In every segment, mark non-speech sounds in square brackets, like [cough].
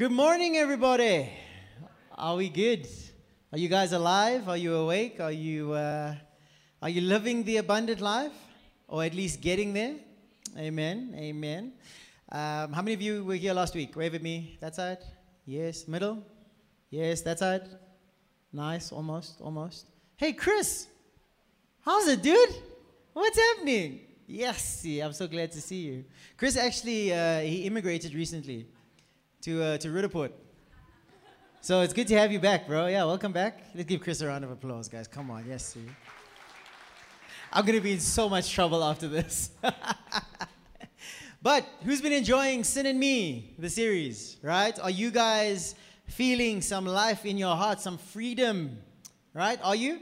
Good morning, everybody. Are we good? Are you guys alive? Are you awake? Are you, uh, are you living the abundant life? Or at least getting there? Amen. Amen. Um, how many of you were here last week? Wave at me. That side? Yes. Middle? Yes. That side? Nice. Almost. Almost. Hey, Chris. How's it, dude? What's happening? Yes. I'm so glad to see you. Chris actually, uh, he immigrated recently to, uh, to Roodepoort. So it's good to have you back, bro. Yeah, welcome back. Let's give Chris a round of applause, guys. Come on, yes. See. I'm gonna be in so much trouble after this. [laughs] but who's been enjoying Sin and Me, the series, right? Are you guys feeling some life in your heart, some freedom, right? Are you?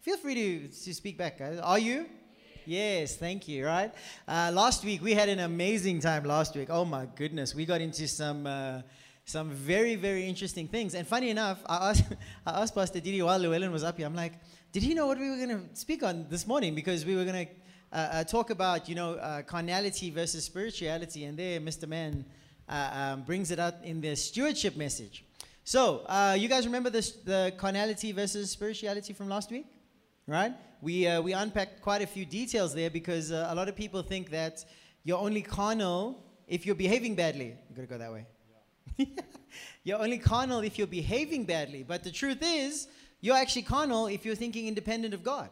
Feel free to, to speak back, guys. Are you? Yes, thank you. Right. Uh, last week we had an amazing time. Last week, oh my goodness, we got into some uh, some very very interesting things. And funny enough, I asked [laughs] I asked Pastor Didi while Llewellyn was up here. I'm like, did he know what we were going to speak on this morning? Because we were going to uh, uh, talk about you know uh, carnality versus spirituality, and there Mr. Man uh, um, brings it out in the stewardship message. So you guys remember this the carnality versus spirituality from last week, right? we, uh, we unpacked quite a few details there because uh, a lot of people think that you're only carnal if you're behaving badly. You gotta go that way. Yeah. [laughs] you're only carnal if you're behaving badly. But the truth is, you're actually carnal if you're thinking independent of God.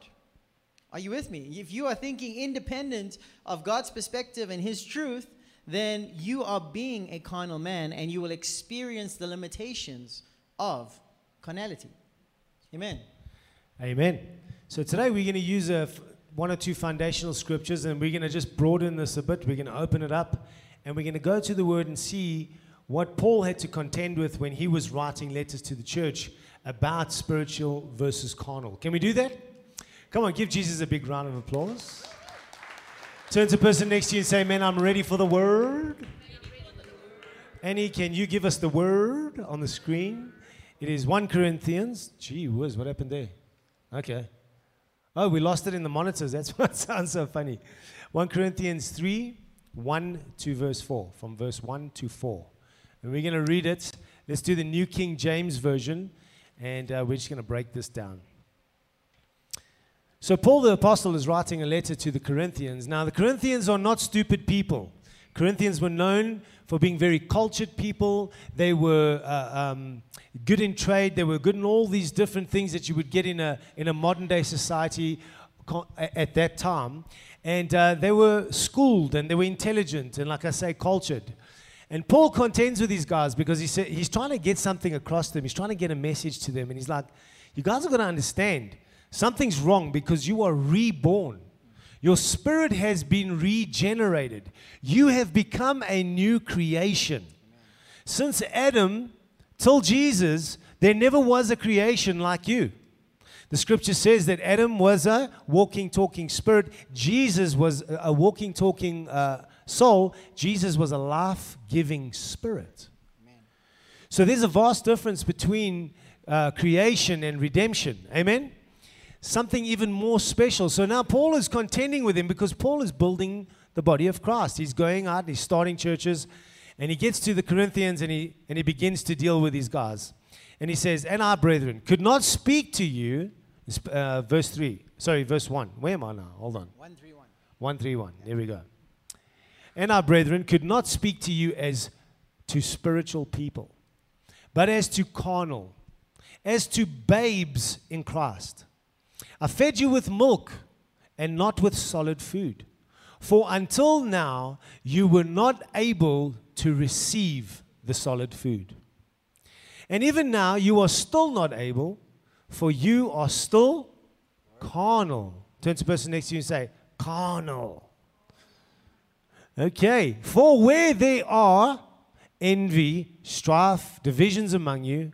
Are you with me? If you are thinking independent of God's perspective and His truth, then you are being a carnal man and you will experience the limitations of carnality. Amen. Amen. So today we're going to use a, one or two foundational scriptures and we're going to just broaden this a bit. We're going to open it up and we're going to go to the word and see what Paul had to contend with when he was writing letters to the church about spiritual versus carnal. Can we do that? Come on, give Jesus a big round of applause. Turn to the person next to you and say, Man, I'm ready for the word. Annie, can you give us the word on the screen? It is 1 Corinthians. Gee whiz, what happened there? Okay. Oh, we lost it in the monitors. That's [laughs] what sounds so funny. 1 Corinthians 3 1 to verse 4, from verse 1 to 4. And we're going to read it. Let's do the New King James Version, and uh, we're just going to break this down. So, Paul the Apostle is writing a letter to the Corinthians. Now, the Corinthians are not stupid people. Corinthians were known for being very cultured people. They were uh, um, good in trade. They were good in all these different things that you would get in a, in a modern day society at that time. And uh, they were schooled and they were intelligent and, like I say, cultured. And Paul contends with these guys because he said, he's trying to get something across to them. He's trying to get a message to them. And he's like, You guys are going to understand something's wrong because you are reborn. Your spirit has been regenerated. You have become a new creation. Since Adam till Jesus, there never was a creation like you. The scripture says that Adam was a walking, talking spirit. Jesus was a walking, talking uh, soul. Jesus was a life giving spirit. Amen. So there's a vast difference between uh, creation and redemption. Amen? Something even more special. So now Paul is contending with him because Paul is building the body of Christ. He's going out, he's starting churches, and he gets to the Corinthians and he, and he begins to deal with these guys. And he says, And our brethren could not speak to you, uh, verse 3, sorry, verse 1. Where am I now? Hold on. 131. 131. There we go. And our brethren could not speak to you as to spiritual people, but as to carnal, as to babes in Christ. I fed you with milk and not with solid food. For until now, you were not able to receive the solid food. And even now, you are still not able, for you are still carnal. Turn to the person next to you and say, carnal. Okay. For where there are envy, strife, divisions among you,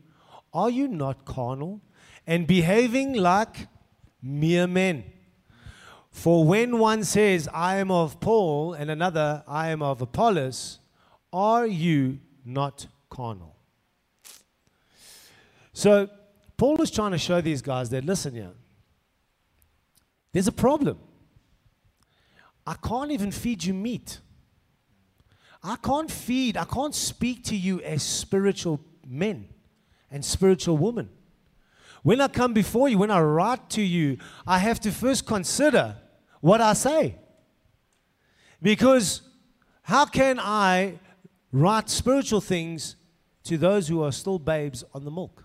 are you not carnal and behaving like mere men. For when one says, I am of Paul, and another, I am of Apollos, are you not carnal? So, Paul was trying to show these guys that, listen here, there's a problem. I can't even feed you meat. I can't feed, I can't speak to you as spiritual men and spiritual women. When I come before you, when I write to you, I have to first consider what I say. Because how can I write spiritual things to those who are still babes on the milk?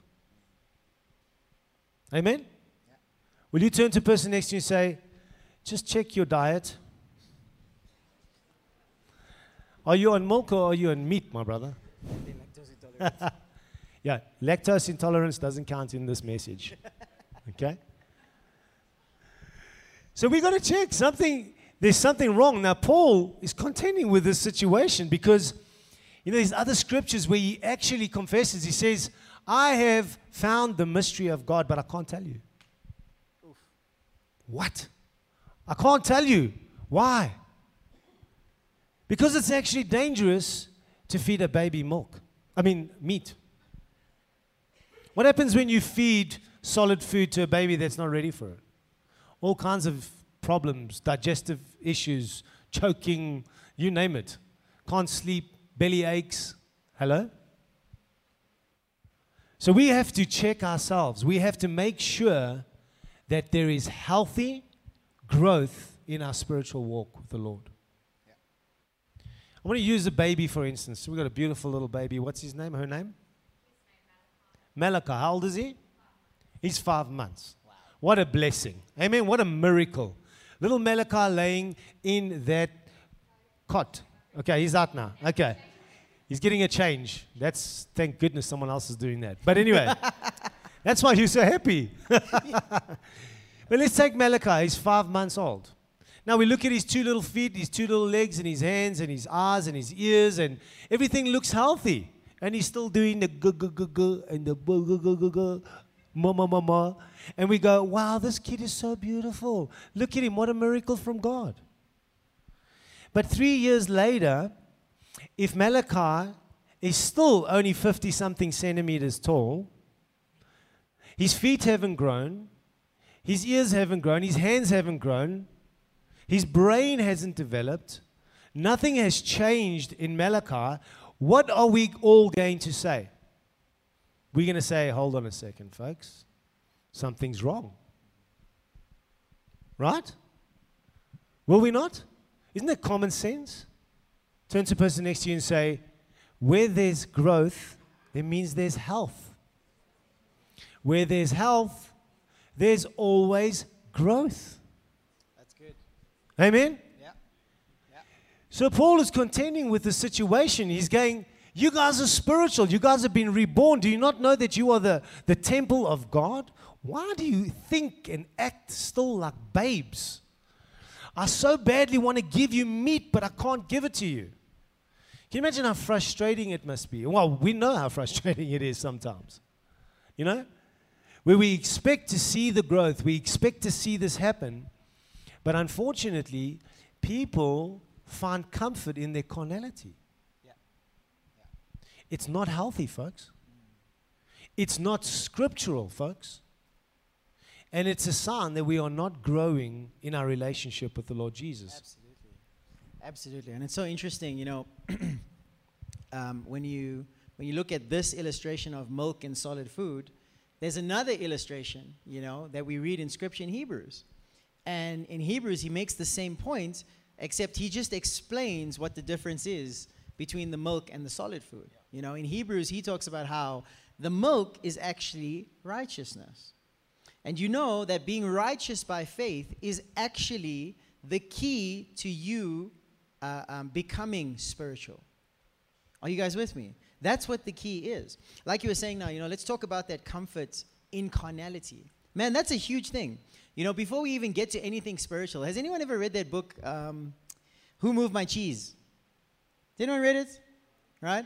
Amen? Will you turn to the person next to you and say, just check your diet? Are you on milk or are you on meat, my brother? [laughs] yeah, lactose intolerance doesn't count in this message. [laughs] Okay? So we got to check something. There's something wrong. Now, Paul is contending with this situation because, you know, there's other scriptures where he actually confesses. He says, I have found the mystery of God, but I can't tell you. Oof. What? I can't tell you. Why? Because it's actually dangerous to feed a baby milk. I mean, meat. What happens when you feed solid food to a baby that's not ready for it? All kinds of problems, digestive issues, choking, you name it. Can't sleep, belly aches. Hello? So we have to check ourselves. We have to make sure that there is healthy growth in our spiritual walk with the Lord. I want to use a baby, for instance. We've got a beautiful little baby. What's his name? Her name? Malachi. How old is he? He's five months. Wow. What a blessing. Amen. What a miracle. Little Malachi laying in that cot. Okay, he's out now. Okay. He's getting a change. That's, thank goodness someone else is doing that. But anyway, [laughs] that's why you're so happy. [laughs] but let's take Malachi. He's five months old. Now we look at his two little feet, his two little legs, and his hands, and his eyes, and his ears, and everything looks healthy. And he's still doing the gu gu gu gu and the gu gu gu gu gu, ma ma ma ma. And we go, wow, this kid is so beautiful. Look at him, what a miracle from God. But three years later, if Malachi is still only 50 something centimeters tall, his feet haven't grown, his ears haven't grown, his hands haven't grown, his brain hasn't developed. Nothing has changed in Malachi. What are we all going to say? We're going to say, hold on a second, folks. Something's wrong. Right? Will we not? Isn't that common sense? Turn to the person next to you and say, where there's growth, it means there's health. Where there's health, there's always growth. That's good. Amen? So Paul is contending with the situation. He's going, You guys are spiritual. You guys have been reborn. Do you not know that you are the, the temple of God? Why do you think and act still like babes? I so badly want to give you meat, but I can't give it to you. Can you imagine how frustrating it must be? Well, we know how [laughs] frustrating it is sometimes. You know? Where we expect to see the growth, we expect to see this happen, but unfortunately, people find comfort in their carnality. Yeah. Yeah. It's not healthy, folks. It's not scriptural, folks. And it's a sign that we are not growing in our relationship with the Lord Jesus. Absolutely. Absolutely. And it's so interesting, you know, [clears throat] um, when, you, when you look at this illustration of milk and solid food, there's another illustration, you know, that we read in Scripture in Hebrews. And in Hebrews, he makes the same point, except he just explains what the difference is between the milk and the solid food. You know, in Hebrews, he talks about how the milk is actually righteousness. And you know that being righteous by faith is actually the key to you uh, um, becoming spiritual. Are you guys with me? That's what the key is. Like you were saying now, you know, let's talk about that comfort in carnality. Man, that's a huge thing. You know, before we even get to anything spiritual, has anyone ever read that book, um, Who Moved My Cheese? Did anyone read it? Right?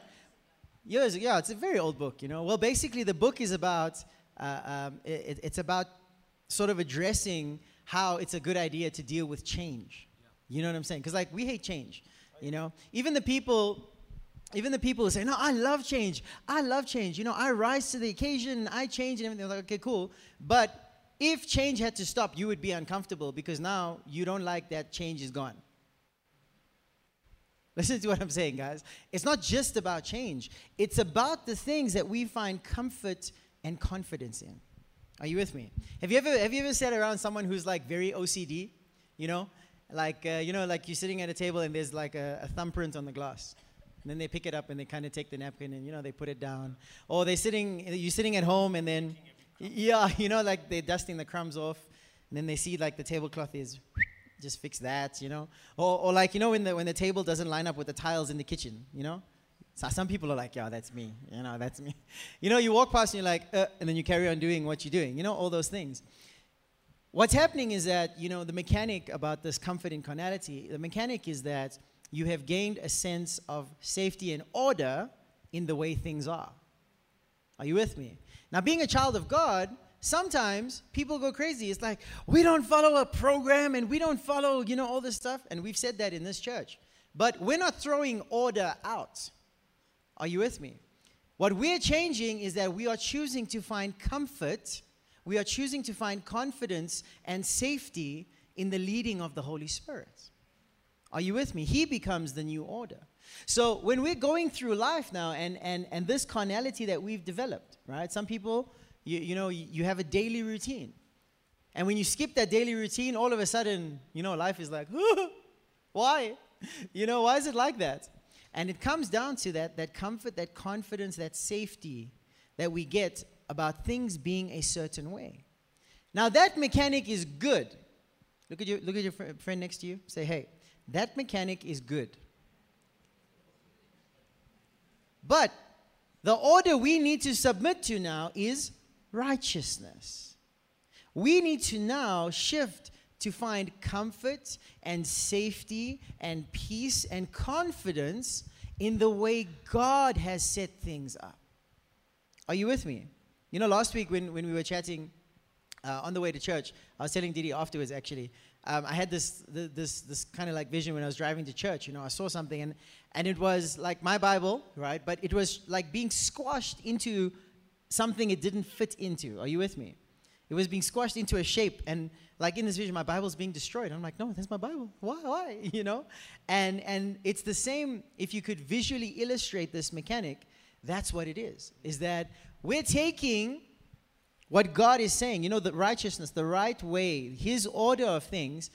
Yeah, it's, yeah, it's a very old book, you know. Well, basically, the book is about, uh, um, it, it's about sort of addressing how it's a good idea to deal with change. Yeah. You know what I'm saying? Because, like, we hate change, you know. Even the people even the people who say, No, I love change. I love change. You know, I rise to the occasion, I change and everything. Like, okay, cool. But if change had to stop, you would be uncomfortable because now you don't like that change is gone. [laughs] Listen to what I'm saying, guys. It's not just about change, it's about the things that we find comfort and confidence in. Are you with me? Have you ever have you ever sat around someone who's like very OCD? You know, like uh, you know, like you're sitting at a table and there's like a, a thumbprint on the glass. And then they pick it up and they kind of take the napkin and you know they put it down. Or they're sitting, you're sitting at home and then, yeah, [laughs] you know, like they're dusting the crumbs off, and then they see like the tablecloth is, [sniffs] just fix that, you know. Or, or like you know when the when the table doesn't line up with the tiles in the kitchen, you know. So some people are like, yeah, that's me. You know, that's me. [laughs] You know, you walk past and you're like, uh, and then you carry on doing what you're doing. You know, all those things. What's happening is that, you know, the mechanic about this comfort in carnality, the mechanic is that you have gained a sense of safety and order in the way things are. Are you with me? Now, being a child of God, sometimes people go crazy. It's like, we don't follow a program and we don't follow, you know, all this stuff. And we've said that in this church. But we're not throwing order out. Are you with me? What we're changing is that we are choosing to find comfort, we are choosing to find confidence and safety in the leading of the Holy Spirit. Are you with me? He becomes the new order. So when we're going through life now and, and, and this carnality that we've developed, right? Some people, you, you know, you have a daily routine. And when you skip that daily routine, all of a sudden, you know, life is like, [laughs] why? You know, why is it like that? And it comes down to that, that comfort, that confidence, that safety that we get about things being a certain way. Now, that mechanic is good. Look at your, look at your fr- friend next to you. Say, hey, that mechanic is good. But the order we need to submit to now is righteousness. We need to now shift to find comfort and safety and peace and confidence in the way God has set things up. Are you with me? You know, last week when, when we were chatting uh, on the way to church, I was telling Didi afterwards actually, um, I had this, this, this kind of like vision when I was driving to church. You know, I saw something and, and it was like my Bible, right? But it was like being squashed into something it didn't fit into. Are you with me? It was being squashed into a shape and like in this vision, my Bible's being destroyed. I'm like, no, that's my Bible. Why? Why? [laughs] You know? And and it's the same. If you could visually illustrate this mechanic, that's what it is. Is that we're taking what God is saying, you know, the righteousness, the right way, His order of things,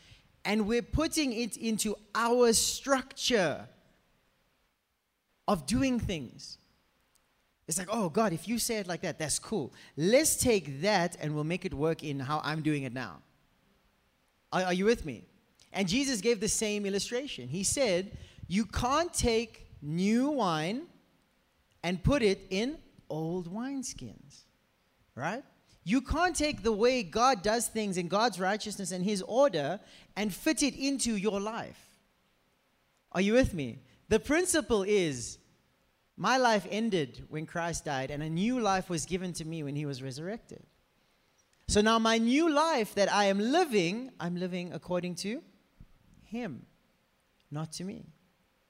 and we're putting it into our structure of doing things. It's like, oh God, if you say it like that, that's cool. Let's take that and we'll make it work in how I'm doing it now. Are, are you with me? And Jesus gave the same illustration. He said, You can't take new wine and put it in old wineskins, right? You can't take the way God does things in God's righteousness and His order and fit it into your life. Are you with me? The principle is my life ended when Christ died, and a new life was given to me when He was resurrected. So now, my new life that I am living, I'm living according to Him, not to me.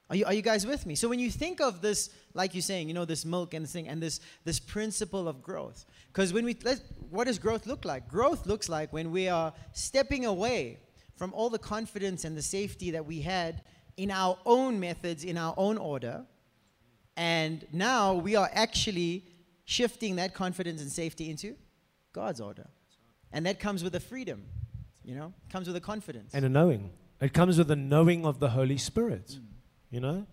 Are you, are you guys with me? So when you think of this, like you're saying, you know, this milk and this thing, and this, this principle of growth, because when we, let, what does growth look like? Growth looks like when we are stepping away from all the confidence and the safety that we had in our own methods, in our own order, and now we are actually shifting that confidence and safety into God's order. And that comes with a freedom, you know, comes with a confidence. And a knowing. It comes with a knowing of the Holy Spirit, mm. You know?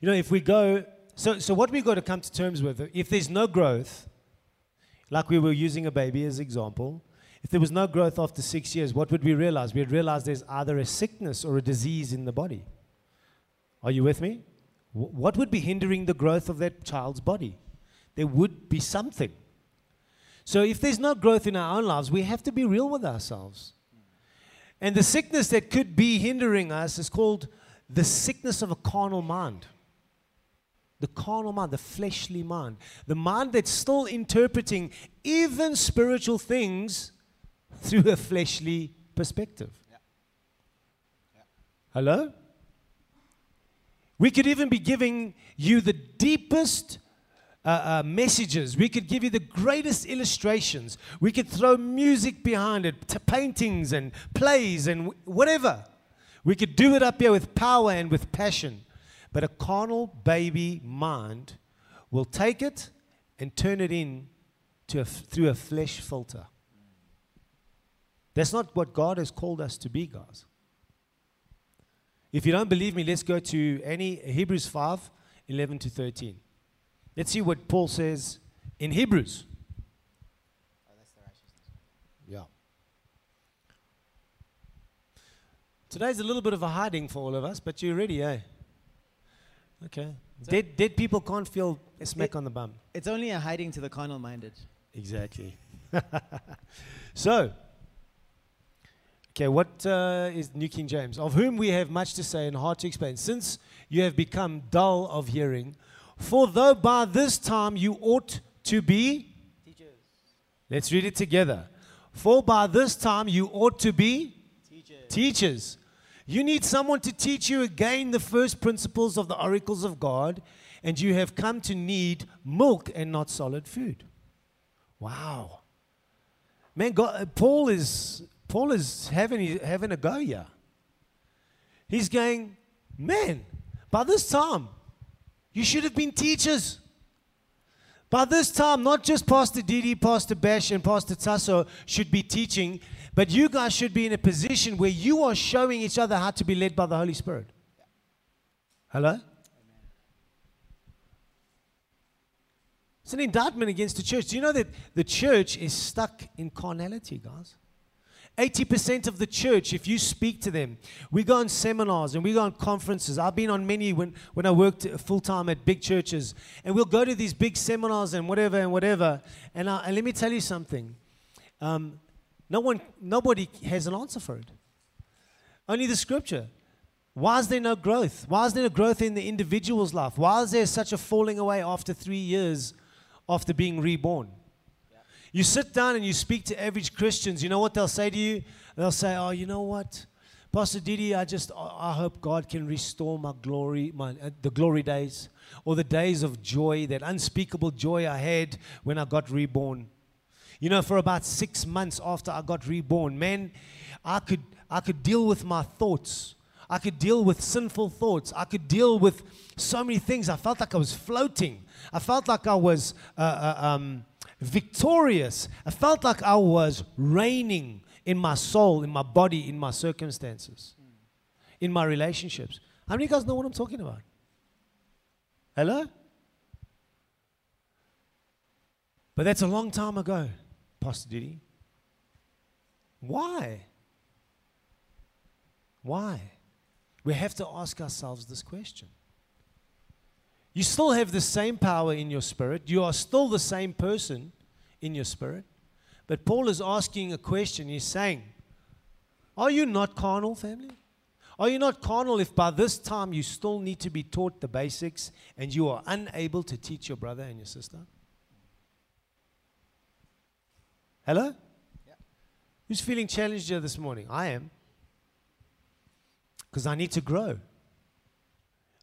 You know, if we go, so, so what we've got to come to terms with, if there's no growth, like we were using a baby as example, if there was no growth after six years, what would we realize? We'd realize there's either a sickness or a disease in the body. Are you with me? What would be hindering the growth of that child's body? There would be something. So if there's no growth in our own lives, we have to be real with ourselves. And the sickness that could be hindering us is called the sickness of a carnal mind. The carnal mind, the fleshly mind, the mind that's still interpreting even spiritual things through a fleshly perspective. Yeah. Yeah. Hello? We could even be giving you the deepest uh, uh, messages. We could give you the greatest illustrations. We could throw music behind it, t- paintings and plays and w- whatever. We could do it up here with power and with passion. But a carnal baby mind will take it and turn it in to a, through a flesh filter. That's not what God has called us to be, guys. If you don't believe me, let's go to any Hebrews 5 11 to 13. Let's see what Paul says in Hebrews. Today's a little bit of a hiding for all of us, but you're ready, eh? Okay. Dead, dead people can't feel a smack It- on the bum. It's only a hiding to the carnal minded. Exactly. [laughs] so, okay, what uh, is New King James? Of whom we have much to say and hard to explain, since you have become dull of hearing. For though by this time you ought to be, Teachers. let's read it together. For by this time you ought to be Teachers. teachers. You need someone to teach you again the first principles of the oracles of God, and you have come to need milk and not solid food. Wow. Man, God, uh, Paul is Paul is having having a go here. He's going, man. By this time, you should have been teachers. By this time, not just Pastor Didi, Pastor Bash, and Pastor Tasso should be teaching, but you guys should be in a position where you are showing each other how to be led by the Holy Spirit. Hello? It's an indictment against the church. Do you know that the church is stuck in carnality, guys? 80% of the church, if you speak to them, we go on seminars and we go on conferences. I've been on many when, when I worked full time at big churches, and we'll go to these big seminars and whatever and whatever. And, I, and let me tell you something um, no one, nobody has an answer for it. Only the scripture. Why is there no growth? Why is there no growth in the individual's life? Why is there such a falling away after three years after being reborn? You sit down and you speak to average Christians, you know what they'll say to you? They'll say, Oh, you know what? Pastor Didi, I just, I hope God can restore my glory, my, uh, the glory days, or the days of joy, that unspeakable joy I had when I got reborn. You know, for about six months after I got reborn, man, I could, I could deal with my thoughts. I could deal with sinful thoughts. I could deal with so many things. I felt like I was floating. I felt like I was uh, uh, um, victorious. I felt like I was reigning in my soul, in my body, in my circumstances, in my relationships. How many of you guys know what I'm talking about? Hello? But that's a long time ago, Pastor Didi. Why? Why? We have to ask ourselves this question. You still have the same power in your spirit. You are still the same person in your spirit. But Paul is asking a question. He's saying, Are you not carnal, family? Are you not carnal if by this time you still need to be taught the basics and you are unable to teach your brother and your sister? Hello? Who's feeling challenged here this morning? I am. Because I need to grow.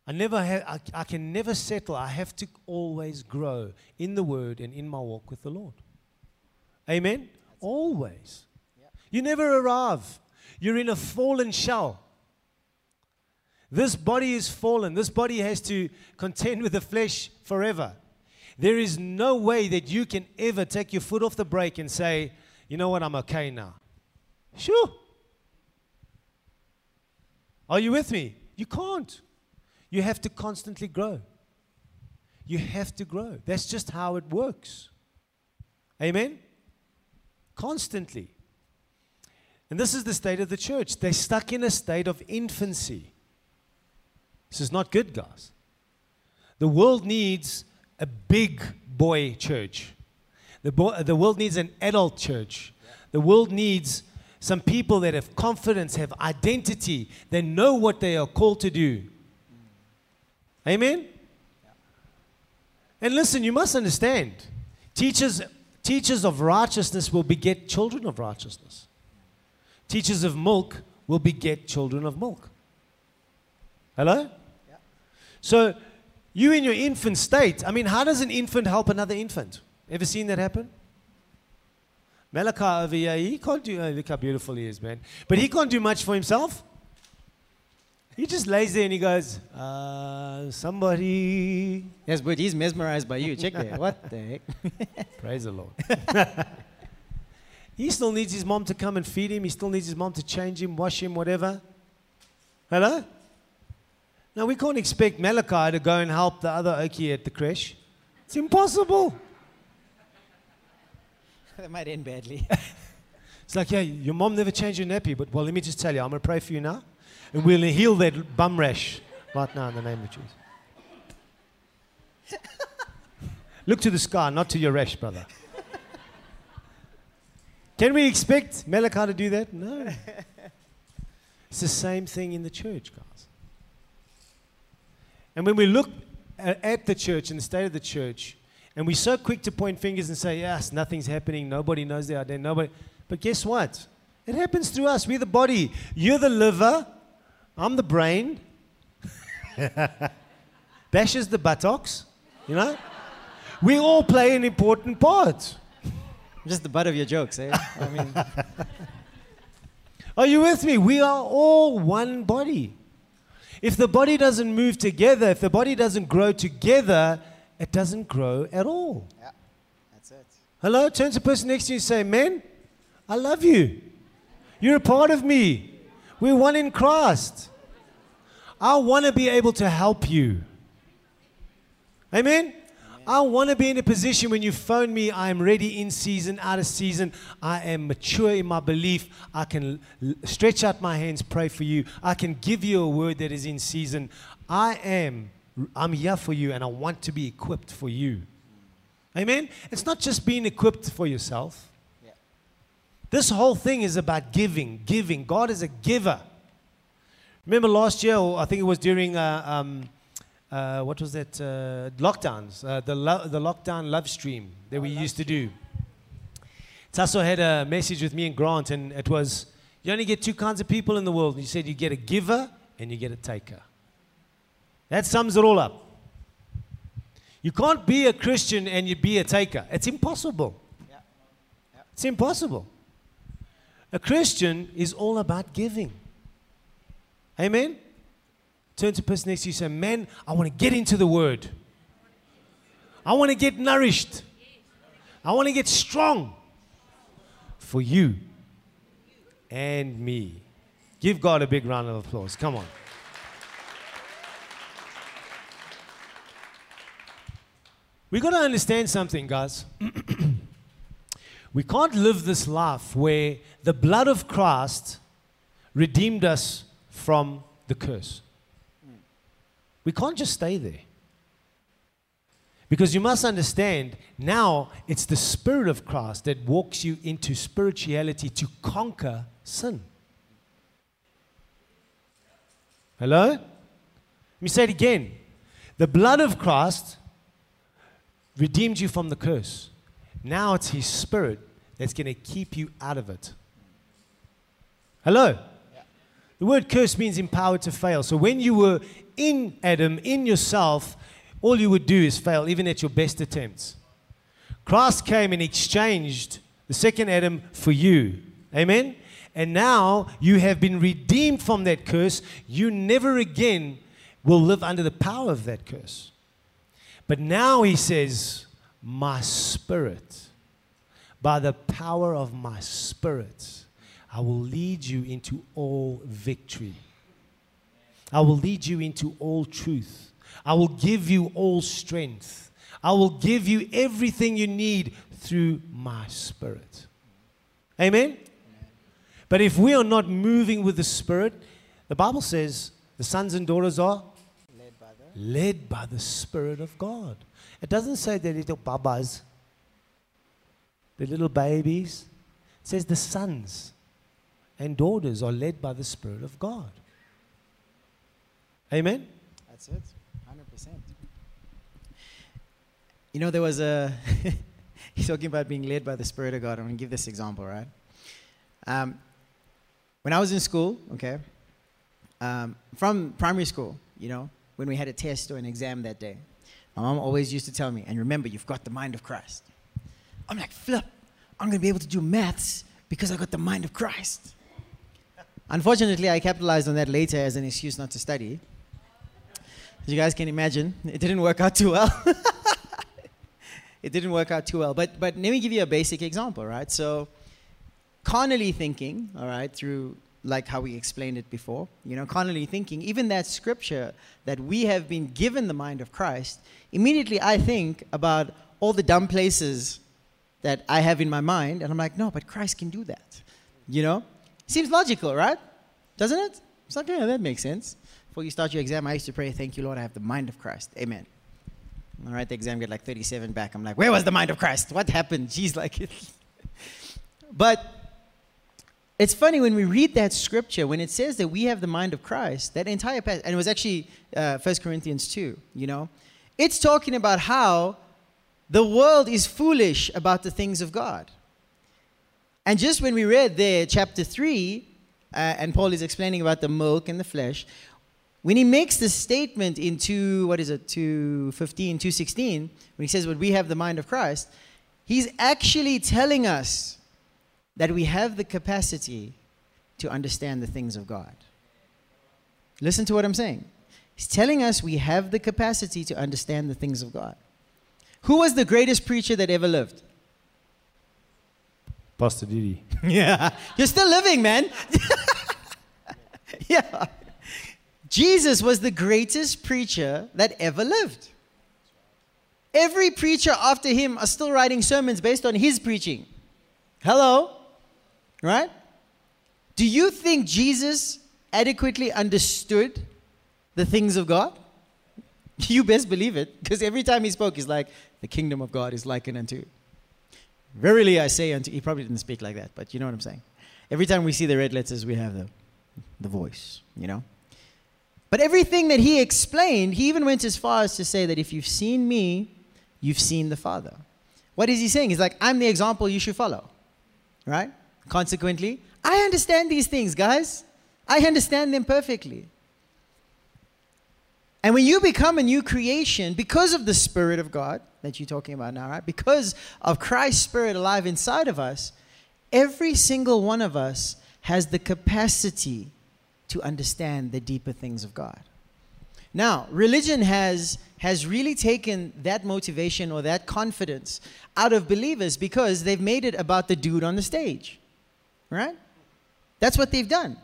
I never have, I, I can never settle. I have to always grow in the word and in my walk with the Lord. Amen? Always. You never arrive. You're in a fallen shell. This body is fallen. This body has to contend with the flesh forever. There is no way that you can ever take your foot off the brake and say, you know what, I'm okay now. Sure. Are you with me? You can't. You have to constantly grow. You have to grow. That's just how it works. Amen? Constantly. And this is the state of the church. They're stuck in a state of infancy. This is not good, guys. The world needs a big boy church. The, bo- the world needs an adult church. The world needs some people that have confidence, have identity, they know what they are called to do. Amen? And listen, you must understand teachers, teachers of righteousness will beget children of righteousness, teachers of milk will beget children of milk. Hello? So, you in your infant state, I mean, how does an infant help another infant? Ever seen that happen? Malachi over here, he can't do, oh, look how beautiful he is, man. But he can't do much for himself. He just lays there and he goes, uh, somebody. Yes, but he's mesmerized by you. Check that. What the heck? [laughs] Praise the Lord. [laughs] he still needs his mom to come and feed him. He still needs his mom to change him, wash him, whatever. Hello? Now, we can't expect Malachi to go and help the other Okie at the creche. It's impossible. [laughs] that might end badly. It's like, yeah, your mom never changed your nappy, but well, let me just tell you, I'm going to pray for you now, and we'll heal that bum rash right now in the name of Jesus. Look to the sky, not to your rash, brother. Can we expect Malachi to do that? No. It's the same thing in the church, guys. And when we look at, the church and the state of the church, and we're so quick to point fingers and say, yes, nothing's happening, nobody knows their identity, nobody. But guess what? It happens through us. We're the body. You're the liver. I'm the brain. [laughs] Bash is the buttocks. You know? We all play an important part. Just the butt of your jokes, eh? I mean, [laughs] Are you with me? We are all one body. If the body doesn't move together, if the body doesn't grow together, it doesn't grow at all. yeah, that's it. Hello? Turn to the person next to you and say, Man, I love you. You're a part of me. We're one in Christ. I want to be able to help you. Amen? I want to be in a position when you phone me, I am ready in season, out of season. I am mature in my belief. I can stretch out my hands, pray for you. I can give you a word that is in season. I am, I'm here for you, and I want to be equipped for you. Amen? It's not just being equipped for yourself. Yeah. This whole thing is about giving, giving. God is a giver. Remember last year, or I think it was during, uh, um, uh, what was that? Uh, lockdowns, uh, the, lo- the lockdown love stream that we used to do. Tasso had a message with me and Grant, and it was you only get two kinds of people in the world. You said you get a giver and you get a taker. That sums it all up. You can't be a Christian and you be a taker. It's impossible. Yeah. It's impossible. A Christian is all about giving. Amen? Turn to the person next to you and say, Man, I want to get into the word. I want to get nourished. I want to get strong for you and me. Give God a big round of applause. Come on. We got to understand something, guys. [clears throat] we can't live this life where the blood of Christ redeemed us from the curse. Hmm. We can't just stay there. Because you must understand, now it's the Spirit of Christ that walks you into spirituality to conquer sin. Hello? Let me say it again. The blood of Christ redeemed you from the curse. Now it's His Spirit that's going to keep you out of it. Hello? The word curse means empowered to fail. So when you were in Adam, in yourself, all you would do is fail, even at your best attempts. Christ came and exchanged the second Adam for you. Amen? And now you have been redeemed from that curse. You never again will live under the power of that curse. But now he says, My spirit, by the power of my spirit, I will lead you into all victory. I will lead you into all truth. I will give you all strength. I will give you everything you need through my spirit. Amen? But if we are not moving with the spirit, the Bible says the sons and daughters are Led by the. led by the Spirit of God. It doesn't say the little babas, the little babies. It says the sons and daughters are led by the Spirit of God. Amen? That's it. 100%. You know, there was a. [laughs] he's talking about being led by the Spirit of God. I'm going to give this example, right? Um, when I was in school, okay, um, from primary school, you know, when we had a test or an exam that day, my mom always used to tell me, and remember, you've got the mind of Christ. I'm like, flip, I'm going to be able to do maths because I got the mind of Christ. Unfortunately, I capitalized on that later as an excuse not to study. As you guys can imagine, it didn't work out too well. [laughs] it didn't work out too well. But, but let me give you a basic example, right? So, carnally thinking, all right, through like how we explained it before, you know, carnally thinking, even that scripture that we have been given the mind of Christ, immediately I think about all the dumb places that I have in my mind, and I'm like, no, but Christ can do that. You know? Seems logical, right? Doesn't it? It's like, yeah, that makes sense. Before you start your exam, I used to pray, thank you, Lord, I have the mind of Christ. Amen. All right, the exam get like 37 back. I'm like, where was the mind of Christ? What happened? [laughs] Jeez, like, [laughs] but it's funny when we read that scripture, when it says that we have the mind of Christ, that entire passage, and it was actually uh, 1 Corinthians 2, you know, it's talking about how the world is foolish about the things of God. And just when we read there, chapter 3, uh, and Paul is explaining about the milk and the flesh, when he makes the statement in 2, what is it, 215, 216, when he says, But we have the mind of Christ, he's actually telling us that we have the capacity to understand the things of God. Listen to what I'm saying. He's telling us we have the capacity to understand the things of God. Who was the greatest preacher that ever lived? Pastor Didi. [laughs] yeah. You're still living, man. [laughs] yeah. Jesus was the greatest preacher that ever lived. Every preacher after him are still writing sermons based on his preaching. Hello? Right? Do you think Jesus adequately understood the things of God? [laughs] You best believe it, because every time he spoke, he's like, the kingdom of God is likened unto. Verily I say unto, he probably didn't speak like that, but you know what I'm saying. Every time we see the red letters, we have the, the voice, you know. But everything that he explained, he even went as far as to say that if you've seen me, you've seen the Father. What is he saying? He's like, I'm the example you should follow, right? Consequently, I understand these things, guys. I understand them perfectly. And when you become a new creation, because of the Spirit of God that you're talking about now, right? Because of Christ's Spirit alive inside of us, every single one of us has the capacity to understand the deeper things of God. Now, religion has, has really taken that motivation or that confidence out of believers because they've made it about the dude on the stage, right? That's what they've done.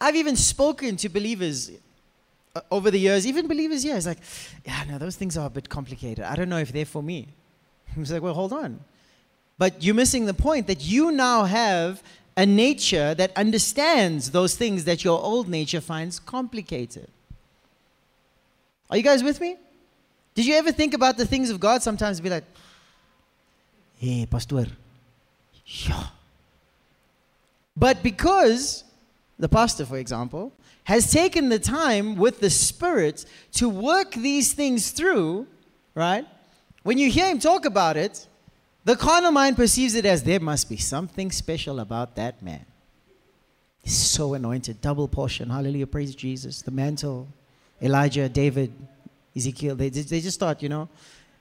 I've even spoken to believers Uh, over the years, even believers, yeah, it's like, yeah, no, those things are a bit complicated. I don't know if they're for me. [laughs] It's like, well, hold on. But you're missing the point that you now have a nature that understands those things that your old nature finds complicated. Are you guys with me? Did you ever think about the things of God sometimes be like, hey, Pastor, yeah. But because the pastor, for example, has taken the time with the Spirit to work these things through, right? When you hear him talk about it, the carnal mind perceives it as there must be something special about that man. He's so anointed, double portion. Hallelujah. Praise Jesus. The mantle, Elijah, David, Ezekiel, they, they just start, you know,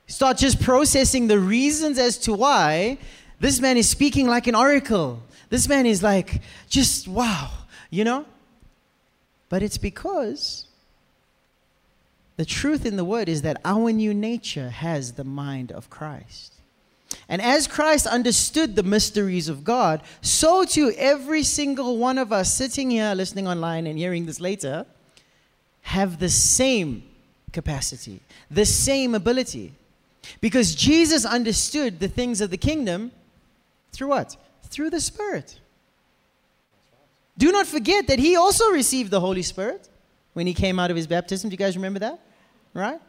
start just processing the reasons as to why this man is speaking like an oracle. This man is like, just wow, you know? But it's because the truth in the word is that our new nature has the mind of Christ. And as Christ understood the mysteries of God, so too every single one of us sitting here, listening online, and hearing this later, have the same capacity, the same ability. Because Jesus understood the things of the kingdom through what? Through the Spirit. Do not forget that he also received the Holy Spirit when he came out of his baptism. Do you guys remember that? Right?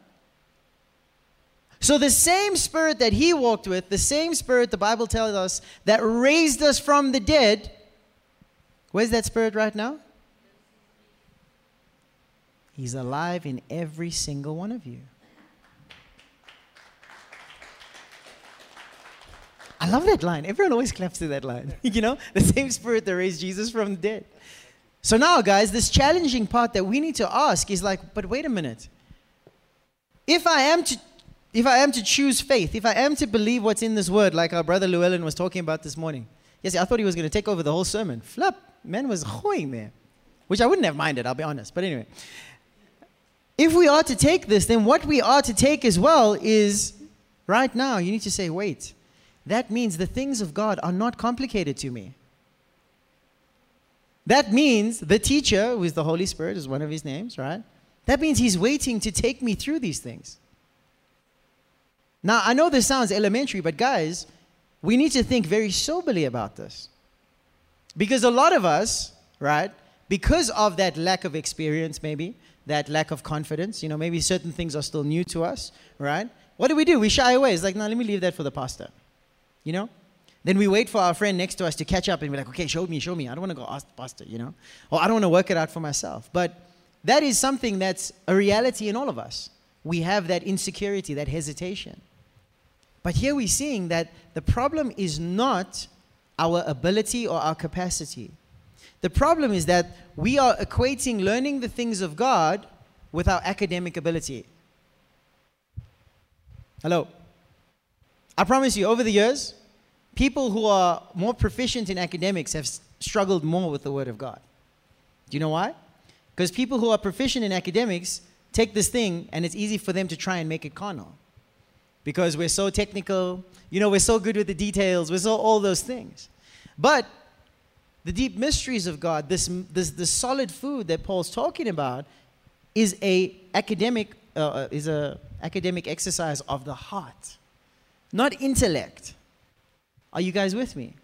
So, the same spirit that he walked with, the same spirit the Bible tells us that raised us from the dead, where's that spirit right now? He's alive in every single one of you. I love that line. Everyone always claps to that line. [laughs] you know, the same spirit that raised Jesus from the dead. So now, guys, this challenging part that we need to ask is like, but wait a minute. If I am to if I am to choose faith, if I am to believe what's in this word, like our brother Llewellyn was talking about this morning. Yes, I thought he was going to take over the whole sermon. Flip, man was going there. which I wouldn't have minded, I'll be honest. But anyway, if we are to take this, then what we are to take as well is right now, you need to say, wait, that means the things of God are not complicated to me. That means the teacher, who is the Holy Spirit, is one of his names, right? That means he's waiting to take me through these things. Now, I know this sounds elementary, but guys, we need to think very soberly about this. Because a lot of us, right, because of that lack of experience, maybe, that lack of confidence, you know, maybe certain things are still new to us, right? What do we do? We shy away. It's like, no, let me leave that for the pastor. You know? Then we wait for our friend next to us to catch up and be like, okay, show me, show me. I don't want to go ask the pastor, you know? Or I don't want to work it out for myself. But that is something that's a reality in all of us. We have that insecurity, that hesitation. But here we're seeing that the problem is not our ability or our capacity. The problem is that we are equating learning the things of God with our academic ability. Hello. I promise you, over the years, people who are more proficient in academics have struggled more with the Word of God. Do you know why? Because people who are proficient in academics take this thing and it's easy for them to try and make it carnal. Because we're so technical, you know, we're so good with the details, we're so all those things. But the deep mysteries of God, this, this, this solid food that Paul's talking about, is a academic uh, uh, is a academic exercise of the heart, not intellect. Are you guys with me?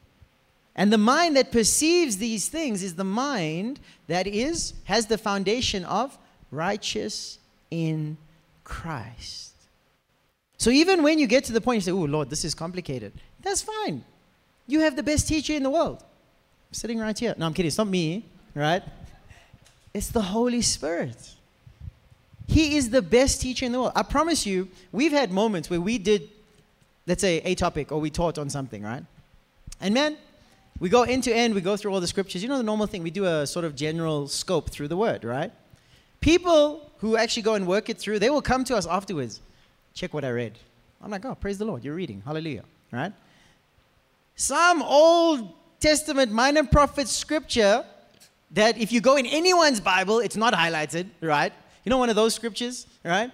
And the mind that perceives these things is the mind that is has the foundation of righteous in Christ. So even when you get to the point you say, "Oh Lord, this is complicated," that's fine. You have the best teacher in the world sitting right here. No, I'm kidding. It's not me, right? It's the Holy Spirit. He is the best teacher in the world. I promise you, we've had moments where we did, let's say, a topic or we taught on something, right? And man, we go end to end, we go through all the scriptures. You know the normal thing, we do a sort of general scope through the word, right? People who actually go and work it through, they will come to us afterwards. Check what I read. I'm like, oh, praise the Lord, you're reading. Hallelujah, right? Some old Testament minor prophet scripture that if you go in anyone's Bible, it's not highlighted, right? You know, one of those scriptures, right?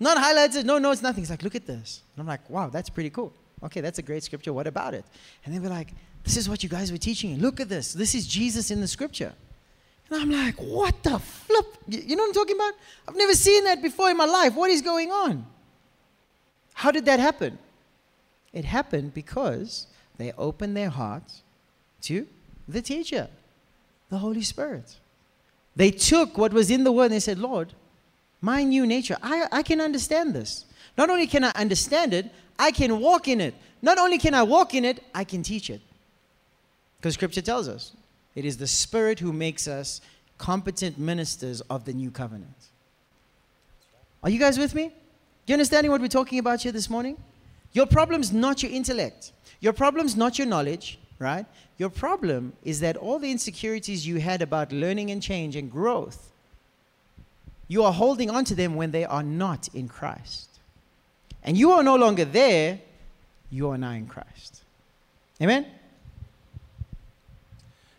Not highlighted, no notes, nothing. It's like, look at this. And I'm like, wow, that's pretty cool. Okay, that's a great scripture. What about it? And they were like, this is what you guys were teaching. Look at this. This is Jesus in the scripture. And I'm like, what the flip? You know what I'm talking about? I've never seen that before in my life. What is going on? How did that happen? It happened because they opened their hearts to the teacher, the Holy Spirit. They took what was in the Word and they said, Lord, my new nature, I, I can understand this. Not only can I understand it, I can walk in it. Not only can I walk in it, I can teach it. Because Scripture tells us it is the Spirit who makes us competent ministers of the new covenant. Are you guys with me? You understanding what we're talking about here this morning? Your problem's not your intellect. Your problem's not your knowledge right? Your problem is that all the insecurities you had about learning and change and growth, you are holding on to them when they are not in Christ. And you are no longer there, you are now in Christ. Amen?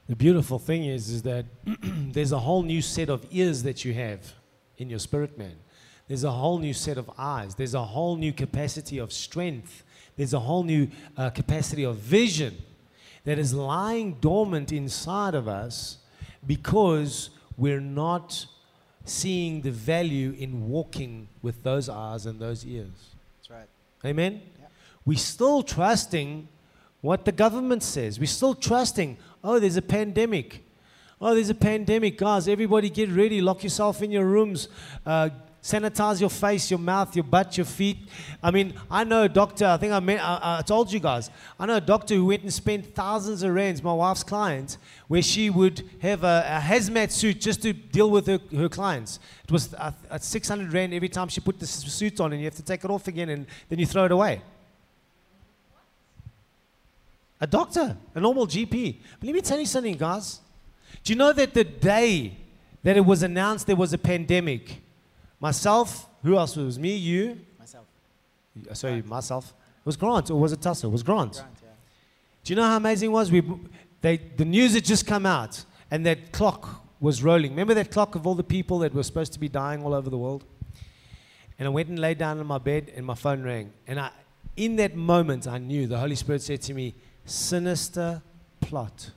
The beautiful thing is, is that [clears throat] there's a whole new set of ears that you have in your spirit man. There's a whole new set of eyes. There's a whole new capacity of strength. There's a whole new uh, capacity of vision that is lying dormant inside of us because we're not seeing the value in walking with those eyes and those ears. Amen? Yeah. We're still trusting what the government says. We're still trusting, oh, there's a pandemic. Oh, there's a pandemic. Guys, everybody get ready. Lock yourself in your rooms. Uh, sanitize your face, your mouth, your butt, your feet. I mean, I know a doctor, I think I, met, I, I, told you guys, I know a doctor who went and spent thousands of rands, my wife's client, where she would have a, a hazmat suit just to deal with her, her clients. It was uh, at 600 rand every time she put the suit on, and you have to take it off again, and then you throw it away. A doctor, a normal GP. But let me tell you something, guys. Do you know that the day that it was announced there was a pandemic, Myself, who else was me? You? Myself. Uh, sorry, Grant. myself. It was Grant, or was it Tussle? It was Grant. Grant yeah. Do you know how amazing it was? We, they, the news had just come out, and that clock was rolling. Remember that clock of all the people that were supposed to be dying all over the world? And I went and laid down on my bed, and my phone rang. And I, in that moment, I knew the Holy Spirit said to me, Sinister plot.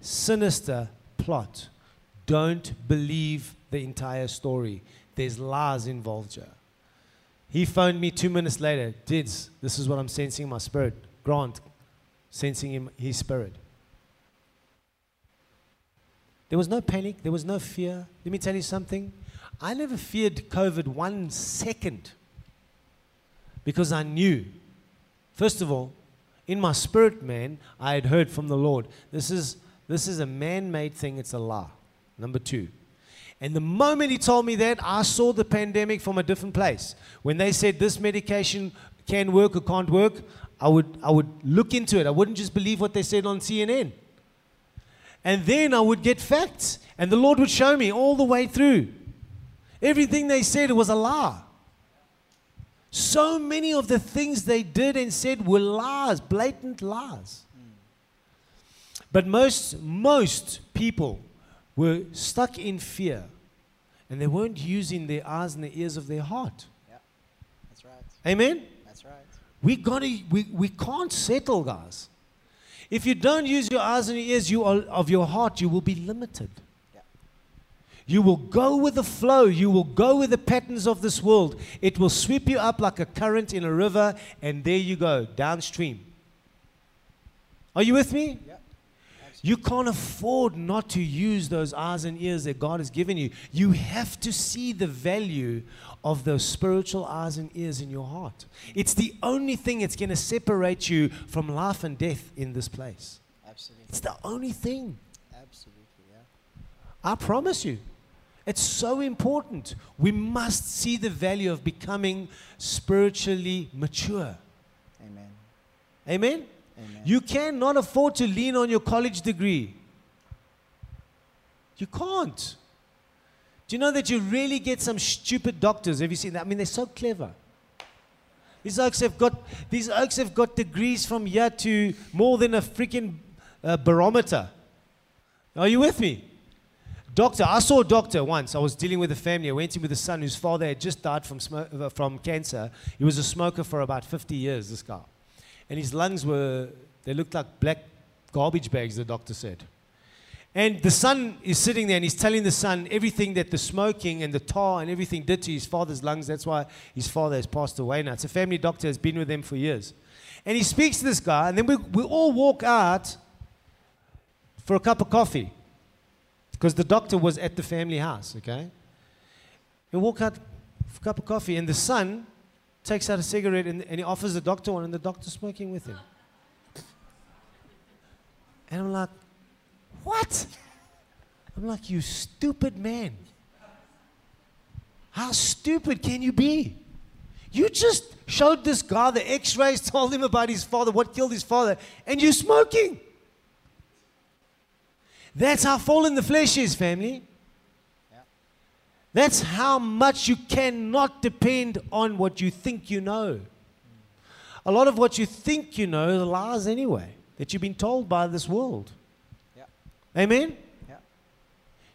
Sinister plot. Don't believe the entire story. There's lies involved here. He phoned me two minutes later. Dids, this is what I'm sensing in my spirit. Grant, sensing in his spirit. There was no panic. There was no fear. Let me tell you something. I never feared COVID one second because I knew, first of all, in my spirit, man, I had heard from the Lord. This is, this is a man made thing, it's a lie. Number two. And the moment he told me that, I saw the pandemic from a different place. When they said this medication can work or can't work, I would, I would look into it. I wouldn't just believe what they said on CNN. And then I would get facts. And the Lord would show me all the way through. Everything they said was a lie. So many of the things they did and said were lies, blatant lies. But most, most people were stuck in fear and they weren't using their eyes and the ears of their heart. Yeah, that's right. Amen? That's right. We, gotta, we, we can't settle, guys. If you don't use your eyes and your ears you are, of your heart, you will be limited. Yeah. You will go with the flow. You will go with the patterns of this world. It will sweep you up like a current in a river, and there you go, downstream. Are you with me? Yeah. You can't afford not to use those eyes and ears that God has given you. You have to see the value of those spiritual eyes and ears in your heart. It's the only thing that's going to separate you from life and death in this place. Absolutely. It's the only thing. Absolutely. Yeah. I promise you. It's so important. We must see the value of becoming spiritually mature. Amen. Amen? You cannot afford to lean on your college degree. You can't. Do you know that you really get some stupid doctors? Have you seen that? I mean, they're so clever. These oaks have got these oaks have got degrees from here to more than a freaking uh, barometer. Are you with me? Doctor, I saw a doctor once. I was dealing with a family. I went in with a son whose father had just died from, uh, from cancer. He was a smoker for about 50 years, this guy. And his lungs were, they looked like black garbage bags, the doctor said. And the son is sitting there and he's telling the son everything that the smoking and the tar and everything did to his father's lungs. That's why his father has passed away now. It's a family doctor, has been with them for years. And he speaks to this guy, and then we, we all walk out for a cup of coffee because the doctor was at the family house, okay? We walk out for a cup of coffee, and the son takes out a cigarette and, and he offers the doctor one, and the doctor's smoking with him. And I'm like, what? I'm like, you stupid man. How stupid can you be? You just showed this guy the x rays, [laughs] told him about his father, what killed his father, and you're smoking. That's how fallen the flesh is, family. That's how much you cannot depend on what you think you know. A lot of what you think you know are lies anyway, that you've been told by this world. Yeah. Amen? Yeah.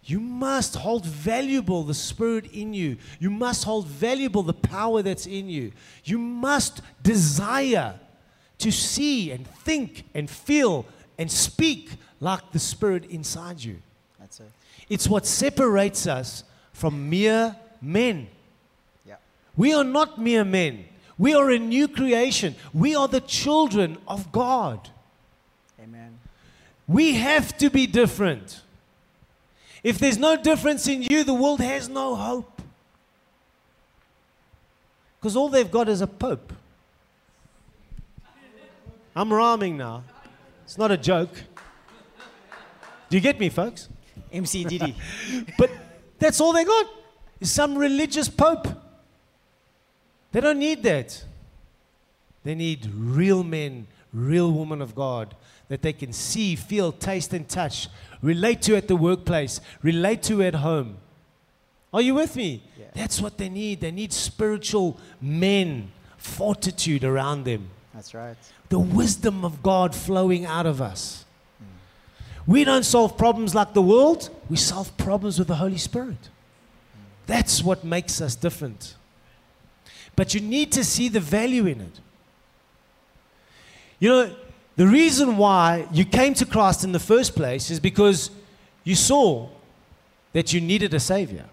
You must hold valuable the spirit in you. You must hold valuable the power that's in you. You must desire to see and think and feel and speak like the spirit inside you. That's it. It's what separates us from mere men. Yeah. We are not mere men. We are a new creation. We are the children of God. Amen. We have to be different. If there's no difference in you, the world has no hope. Because all they've got is a pope. I'm rhyming now. It's not a joke. Do you get me, folks? MC Didi. [laughs] But that's all they got is some religious pope. They don't need that. They need real men, real women of God that they can see, feel, taste, and touch, relate to at the workplace, relate to at home. Are you with me? Yeah. That's what they need. They need spiritual men, fortitude around them, That's right. the wisdom of God flowing out of us. We don't solve problems like the world, we solve problems with the Holy Spirit. That's what makes us different. But you need to see the value in it. You know, the reason why you came to Christ in the first place is because you saw that you needed a Savior.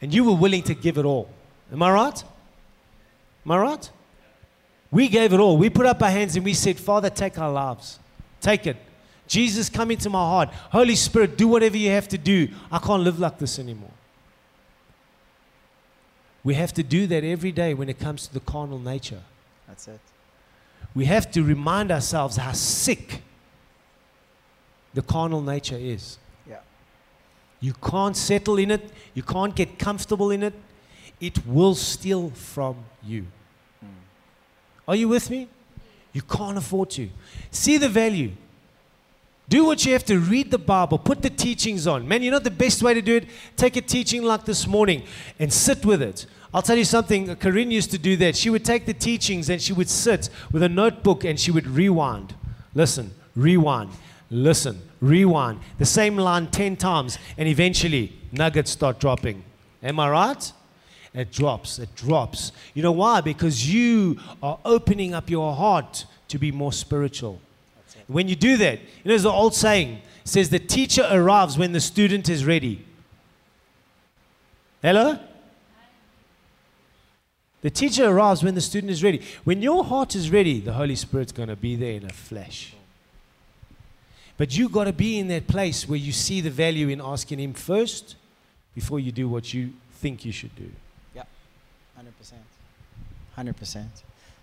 And you were willing to give it all. Am I right? Am I right? We gave it all. We put up our hands and we said, Father, take our lives. Take it. Jesus, come into my heart. Holy Spirit, do whatever you have to do. I can't live like this anymore. We have to do that every day when it comes to the carnal nature. That's it. We have to remind ourselves how sick the carnal nature is. Yeah. You can't settle in it, you can't get comfortable in it. It will steal from you. Hmm. Are you with me? You can't afford to. See the value. Do what you have to read the Bible, put the teachings on. Man, you know the best way to do it? Take a teaching like this morning and sit with it. I'll tell you something, Corinne used to do that. She would take the teachings and she would sit with a notebook and she would rewind. Listen, rewind, listen, rewind. The same line 10 times and eventually nuggets start dropping. Am I right? It drops, it drops. You know why? Because you are opening up your heart to be more spiritual. When you do that, you know, there's the old saying says the teacher arrives when the student is ready. Hello? The teacher arrives when the student is ready. When your heart is ready, the Holy Spirit's going to be there in a flash. But you've got to be in that place where you see the value in asking Him first before you do what you think you should do. 100%. 100%.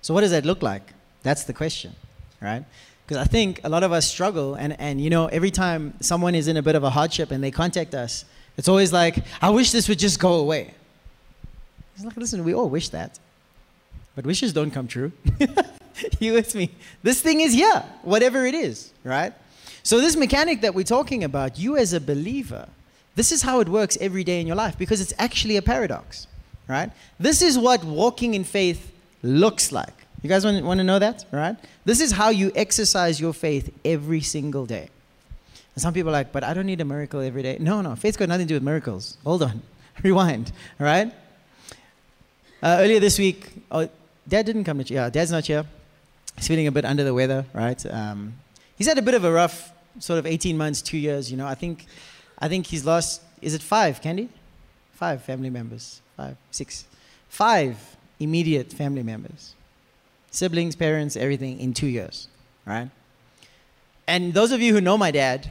So, what does that look like? That's the question, right? Because I think a lot of us struggle, and, and you know, every time someone is in a bit of a hardship and they contact us, it's always like, I wish this would just go away. It's like, listen, we all wish that. But wishes don't come true. [laughs] you with me? This thing is here, whatever it is, right? So, this mechanic that we're talking about, you as a believer, this is how it works every day in your life because it's actually a paradox right? This is what walking in faith looks like. You guys want, want to know that, right? This is how you exercise your faith every single day. And some people are like, but I don't need a miracle every day. No, no, faith's got nothing to do with miracles. Hold on, [laughs] rewind, all right? Uh, earlier this week, oh, Dad didn't come to Yeah, Dad's not here. He's feeling a bit under the weather, right? Um, he's had a bit of a rough sort of 18 months, two years, you know. I think, I think he's lost, is it five, Candy? Five family members five, six, five immediate family members, siblings, parents, everything in two years, right? And those of you who know my dad,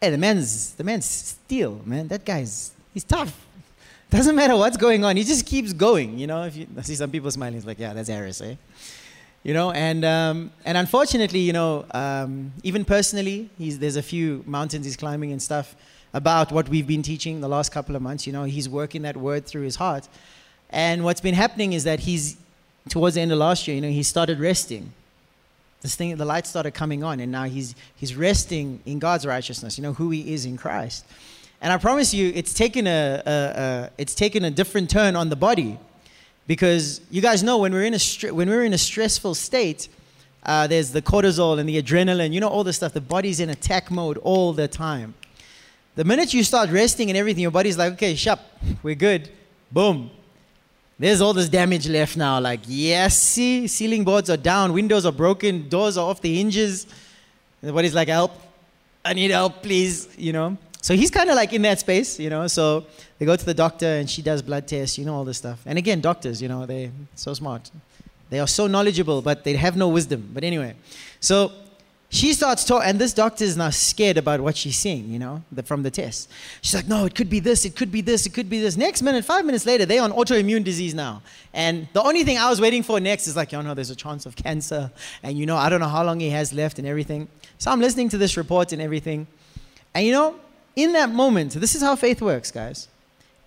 hey, the man's the man's steel, man. That guy's he's tough. [laughs] Doesn't matter what's going on, he just keeps going. You know, if you I see some people smiling, it's like, yeah, that's Harris, eh? You know, and um, and unfortunately, you know, um, even personally, he's, there's a few mountains he's climbing and stuff about what we've been teaching the last couple of months. You know, he's working that word through his heart. And what's been happening is that he's, towards the end of last year, you know, he started resting. This thing, the light started coming on, and now he's, he's resting in God's righteousness, you know, who he is in Christ. And I promise you, it's taken a, a, a it's taken a different turn on the body. Because you guys know when we're in a, when we're in a stressful state, uh, there's the cortisol and the adrenaline, you know, all this stuff. The body's in attack mode all the time. The minute you start resting and everything, your body's like, okay, shut, we're good. Boom. There's all this damage left now. Like, yes, see, ceiling boards are down, windows are broken, doors are off the hinges. The body's like, help. I need help, please, you know. So he's kind of like in that space, you know. So they go to the doctor and she does blood tests, you know, all this stuff. And again, doctors, you know, they're so smart. They are so knowledgeable, but they have no wisdom. But anyway, so she starts talking, and this doctor is now scared about what she's seeing, you know, the, from the test. She's like, no, it could be this, it could be this, it could be this. Next minute, five minutes later, they're on autoimmune disease now. And the only thing I was waiting for next is like, you know, there's a chance of cancer. And, you know, I don't know how long he has left and everything. So I'm listening to this report and everything. And, you know, in that moment, this is how faith works, guys.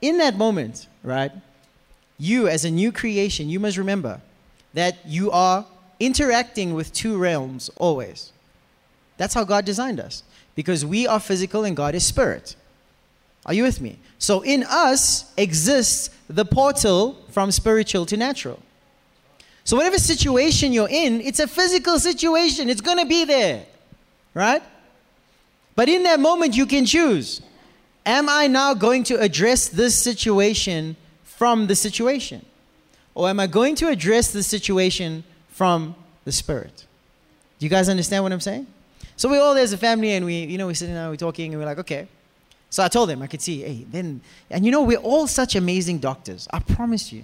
In that moment, right, you as a new creation, you must remember that you are interacting with two realms always that's how God designed us. Because we are physical and God is spirit. Are you with me? So in us exists the portal from spiritual to natural. So whatever situation you're in, it's a physical situation. It's going to be there. right? But in that moment, you can choose. Am I now going to address this situation from the situation? Or am I going to address the situation from the Spirit? Do you guys understand what I'm saying? So we all there as a family and we, you know, we're sitting there, we're talking, and we're like, okay. So I told them, I could see, hey, then, and you know, we're all such amazing doctors. I promise you.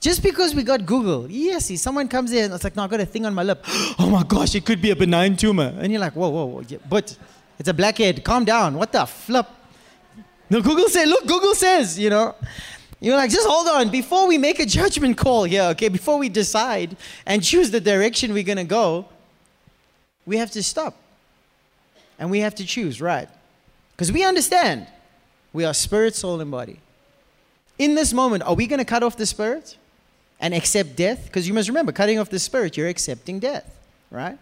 Just because we got Google, yes, see, someone comes in, and it's like, no, I got a thing on my lip. [gasps] Oh my gosh, it could be a benign tumor. And you're like, whoa, whoa, whoa. Yeah, but it's a blackhead. Calm down. What the flip? No, Google said, look, Google says, you know. You're like, just hold on. Before we make a judgment call here, okay, before we decide and choose the direction we're to go, we have to stop. And we have to choose, right? Because we understand we are spirit, soul, and body. In this moment, are we going to cut off the spirit and accept death? Because you must remember, cutting off the spirit, you're accepting death, right?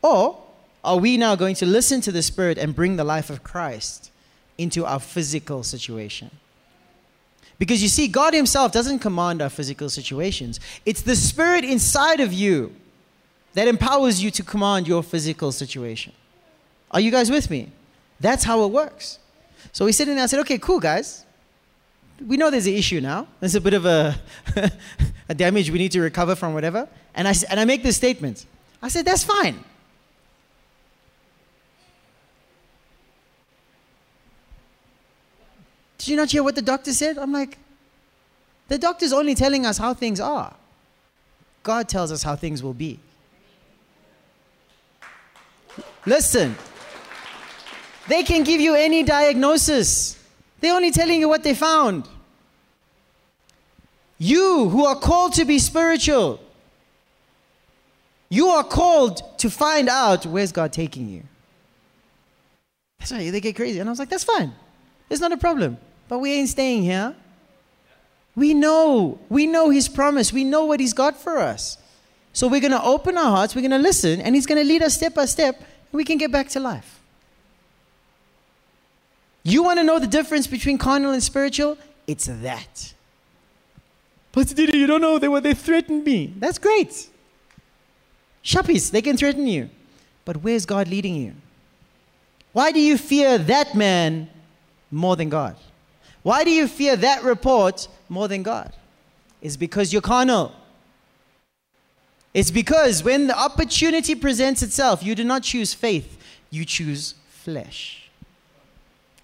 Or are we now going to listen to the spirit and bring the life of Christ into our physical situation? Because you see, God Himself doesn't command our physical situations, it's the spirit inside of you that empowers you to command your physical situation. Are you guys with me? That's how it works. So we sit in there and I said, okay, cool, guys. We know there's an issue now. There's a bit of a, [laughs] a damage we need to recover from, whatever. And I, and I make this statement. I said, that's fine. Did you not hear what the doctor said? I'm like, the doctor's only telling us how things are. God tells us how things will be. Listen, they can give you any diagnosis, they're only telling you what they found. You who are called to be spiritual, you are called to find out where's God taking you. That's why they get crazy. And I was like, that's fine. It's not a problem. But we ain't staying here. We know. We know His promise. We know what He's got for us. So we're going to open our hearts, we're going to listen, and He's going to lead us step by step, and we can get back to life. You want to know the difference between carnal and spiritual? It's that. Pastor Didi, you don't know they, were they threatened me. That's great. Shuppies, they can threaten you. But where's God leading you? Why do you fear that man more than God? Why do you fear that report more than God? It's because you're carnal. It's because when the opportunity presents itself, you do not choose faith, you choose flesh.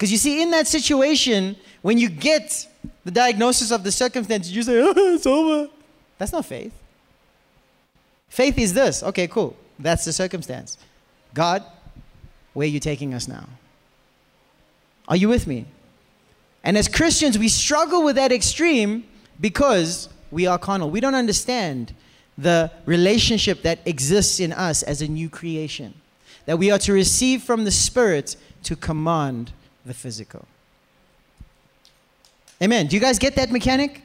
Because you see, in that situation, when you get the diagnosis of the circumstance, you say, oh, it's over. That's not faith. Faith is this. Okay, cool. That's the circumstance. God, where are you taking us now? Are you with me? And as Christians, we struggle with that extreme because we are carnal. We don't understand the relationship that exists in us as a new creation. That we are to receive from the Spirit to command the physical. Amen. Do you guys get that mechanic?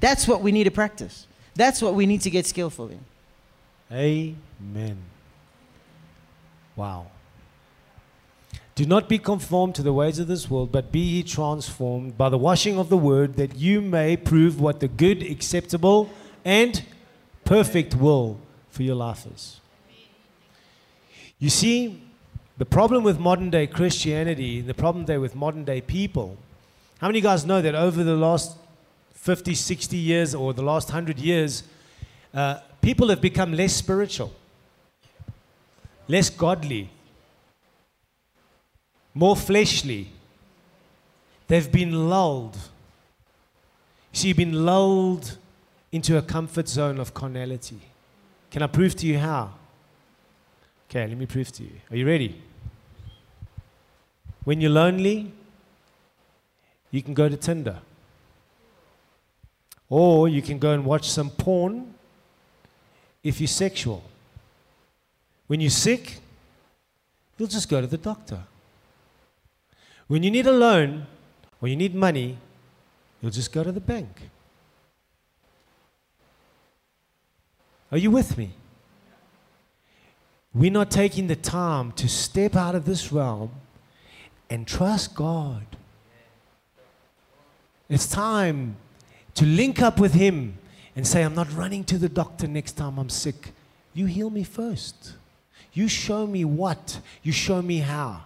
That's what we need to practice. That's what we need to get skillful in. Amen. Wow. Do not be conformed to the ways of this world, but be ye transformed by the washing of the word, that you may prove what the good, acceptable, and perfect will for your life is. You see, the problem with modern day Christianity, the problem there with modern day people, how many of you guys know that over the last 50, 60 years or the last 100 years, uh, people have become less spiritual, less godly, more fleshly. They've been lulled. See, you've been lulled into a comfort zone of carnality. Can I prove to you how? Okay, let me prove to you. Are you ready? When you're lonely, you can go to Tinder. Or you can go and watch some porn if you're sexual. When you're sick, you'll just go to the doctor. When you need a loan or you need money, you'll just go to the bank. Are you with me? We're not taking the time to step out of this realm and trust God. It's time to link up with Him and say, I'm not running to the doctor next time I'm sick. You heal me first. You show me what, you show me how.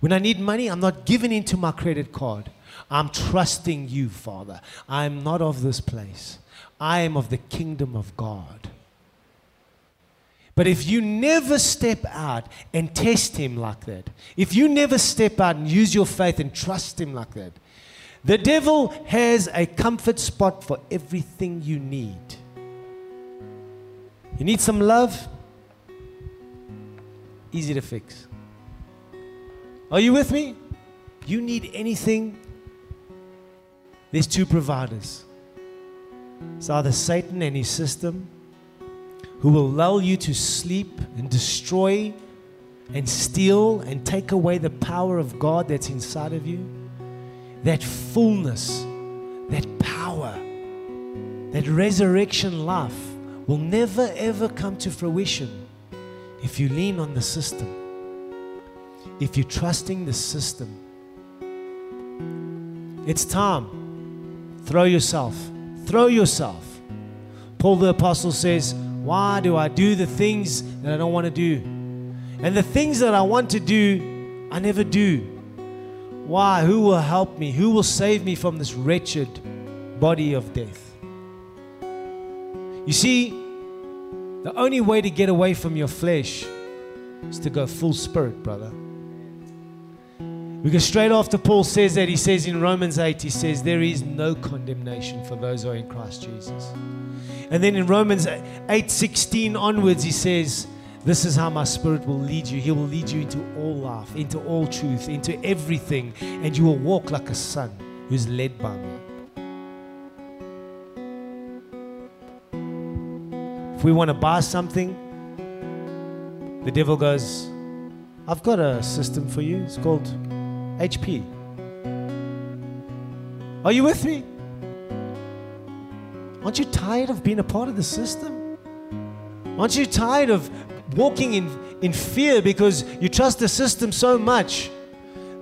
When I need money, I'm not giving into my credit card. I'm trusting you, Father. I'm not of this place. I am of the kingdom of God. But if you never step out and test Him like that, if you never step out and use your faith and trust Him like that, the devil has a comfort spot for everything you need. You need some love? Easy to fix. Are you with me? You need anything? There's two providers. It's either Satan and his system, who will lull you to sleep and destroy and steal and take away the power of God that's inside of you. That fullness, that power, that resurrection life will never ever come to fruition if you lean on the system, if you're trusting the system. It's time. Throw yourself. Throw yourself. Paul the Apostle says, Why do I do the things that I don't want to do? And the things that I want to do, I never do. Why? Who will help me? Who will save me from this wretched body of death? You see, the only way to get away from your flesh is to go full spirit, brother. We go straight after Paul says that. He says in Romans 8, he says, There is no condemnation for those who are in Christ Jesus. And then in Romans 8:16 onwards, he says, This is how my spirit will lead you. He will lead you into all life, into all truth, into everything, and you will walk like a son who's led by me. If we want to buy something, the devil goes, I've got a system for you. It's called HP. Are you with me? Aren't you tired of being a part of the system? Aren't you tired of walking in, in fear because you trust the system so much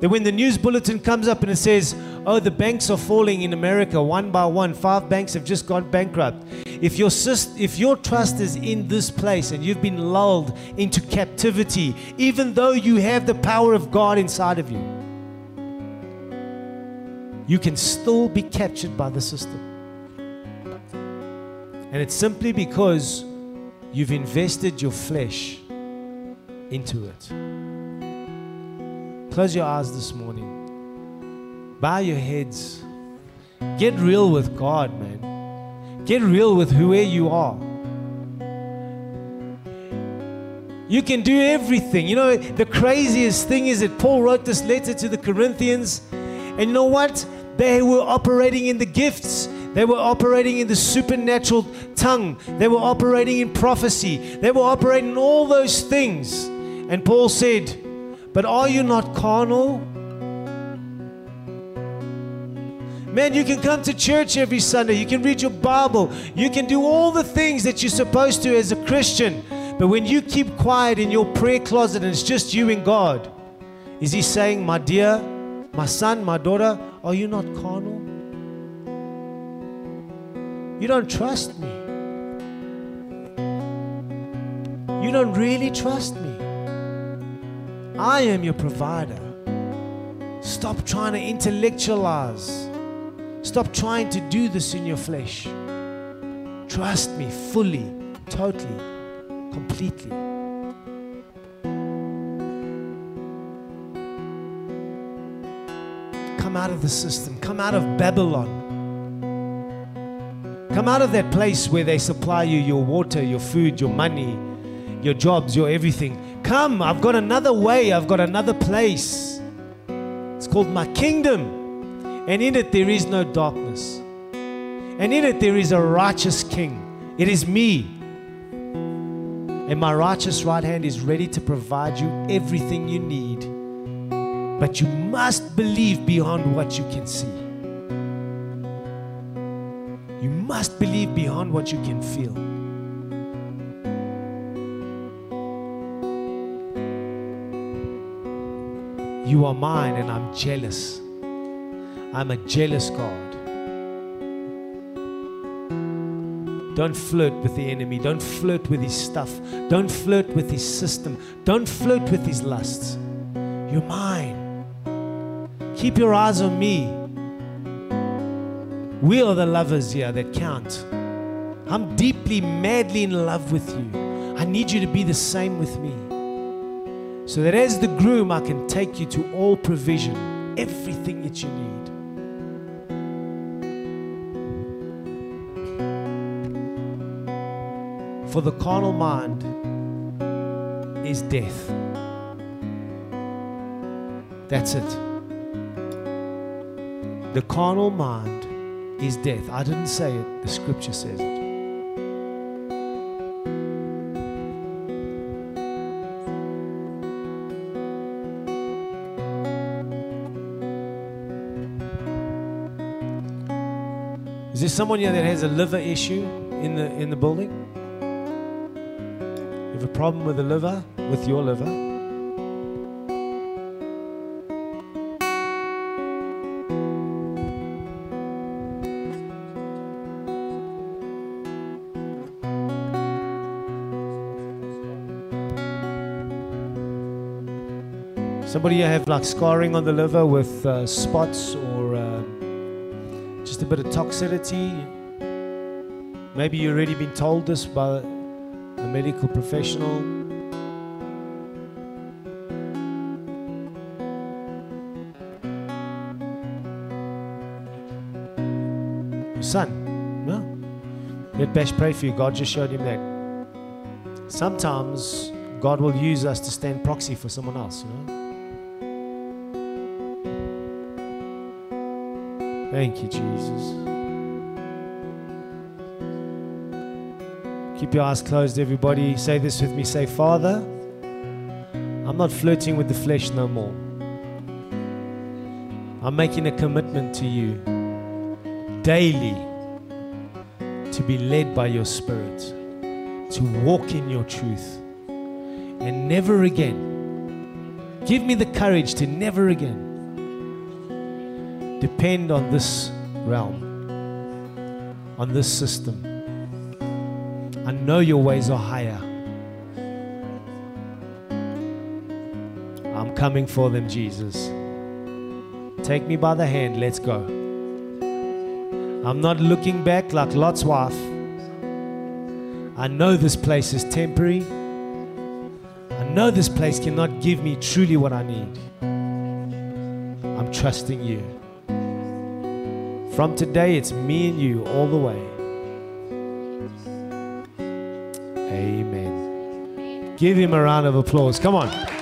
that when the news bulletin comes up and it says, oh, the banks are falling in America one by one, five banks have just gone bankrupt. If your, if your trust is in this place and you've been lulled into captivity, even though you have the power of God inside of you, you can still be captured by the system. And it's simply because you've invested your flesh into it. Close your eyes this morning. Bow your heads. Get real with God, man. Get real with who you are. You can do everything. You know, the craziest thing is that Paul wrote this letter to the Corinthians, and you know what? They were operating in the gifts. They were operating in the supernatural tongue. They were operating in prophecy. They were operating in all those things. And Paul said, But are you not carnal? Man, you can come to church every Sunday. You can read your Bible. You can do all the things that you're supposed to as a Christian. But when you keep quiet in your prayer closet and it's just you and God, is He saying, My dear, my son, my daughter, are you not carnal? You don't trust me. You don't really trust me. I am your provider. Stop trying to intellectualize. Stop trying to do this in your flesh. Trust me fully, totally, completely. Come out of the system, come out of Babylon. Come out of that place where they supply you your water, your food, your money, your jobs, your everything. Come, I've got another way, I've got another place. It's called my kingdom. And in it there is no darkness. And in it there is a righteous king. It is me. And my righteous right hand is ready to provide you everything you need. But you must believe beyond what you can see. Must believe beyond what you can feel. You are mine and I'm jealous. I'm a jealous God. Don't flirt with the enemy. Don't flirt with his stuff. Don't flirt with his system. Don't flirt with his lusts. You're mine. Keep your eyes on me. We are the lovers here that count. I'm deeply, madly in love with you. I need you to be the same with me. So that as the groom, I can take you to all provision, everything that you need. For the carnal mind is death. That's it. The carnal mind is death. I didn't say it, the scripture says it. Is there someone here that has a liver issue in the in the building? You have a problem with the liver, with your liver? Here have like scarring on the liver with uh, spots or uh, just a bit of toxicity. Maybe you've already been told this by a medical professional. Son, no? Let Bash pray for you. God just showed him that. Sometimes God will use us to stand proxy for someone else, you know? Thank you, Jesus. Keep your eyes closed, everybody. Say this with me. Say, Father, I'm not flirting with the flesh no more. I'm making a commitment to you daily to be led by your Spirit, to walk in your truth, and never again. Give me the courage to never again depend on this realm, on this system. I know your ways are higher. I'm coming for them, Jesus. Take me by the hand, let's go. I'm not looking back like Lot's wife. I know this place is temporary. I know this place cannot give me truly what I need. I'm trusting you. From today, it's me and you all the way. Amen. Give him a round of applause. Come on.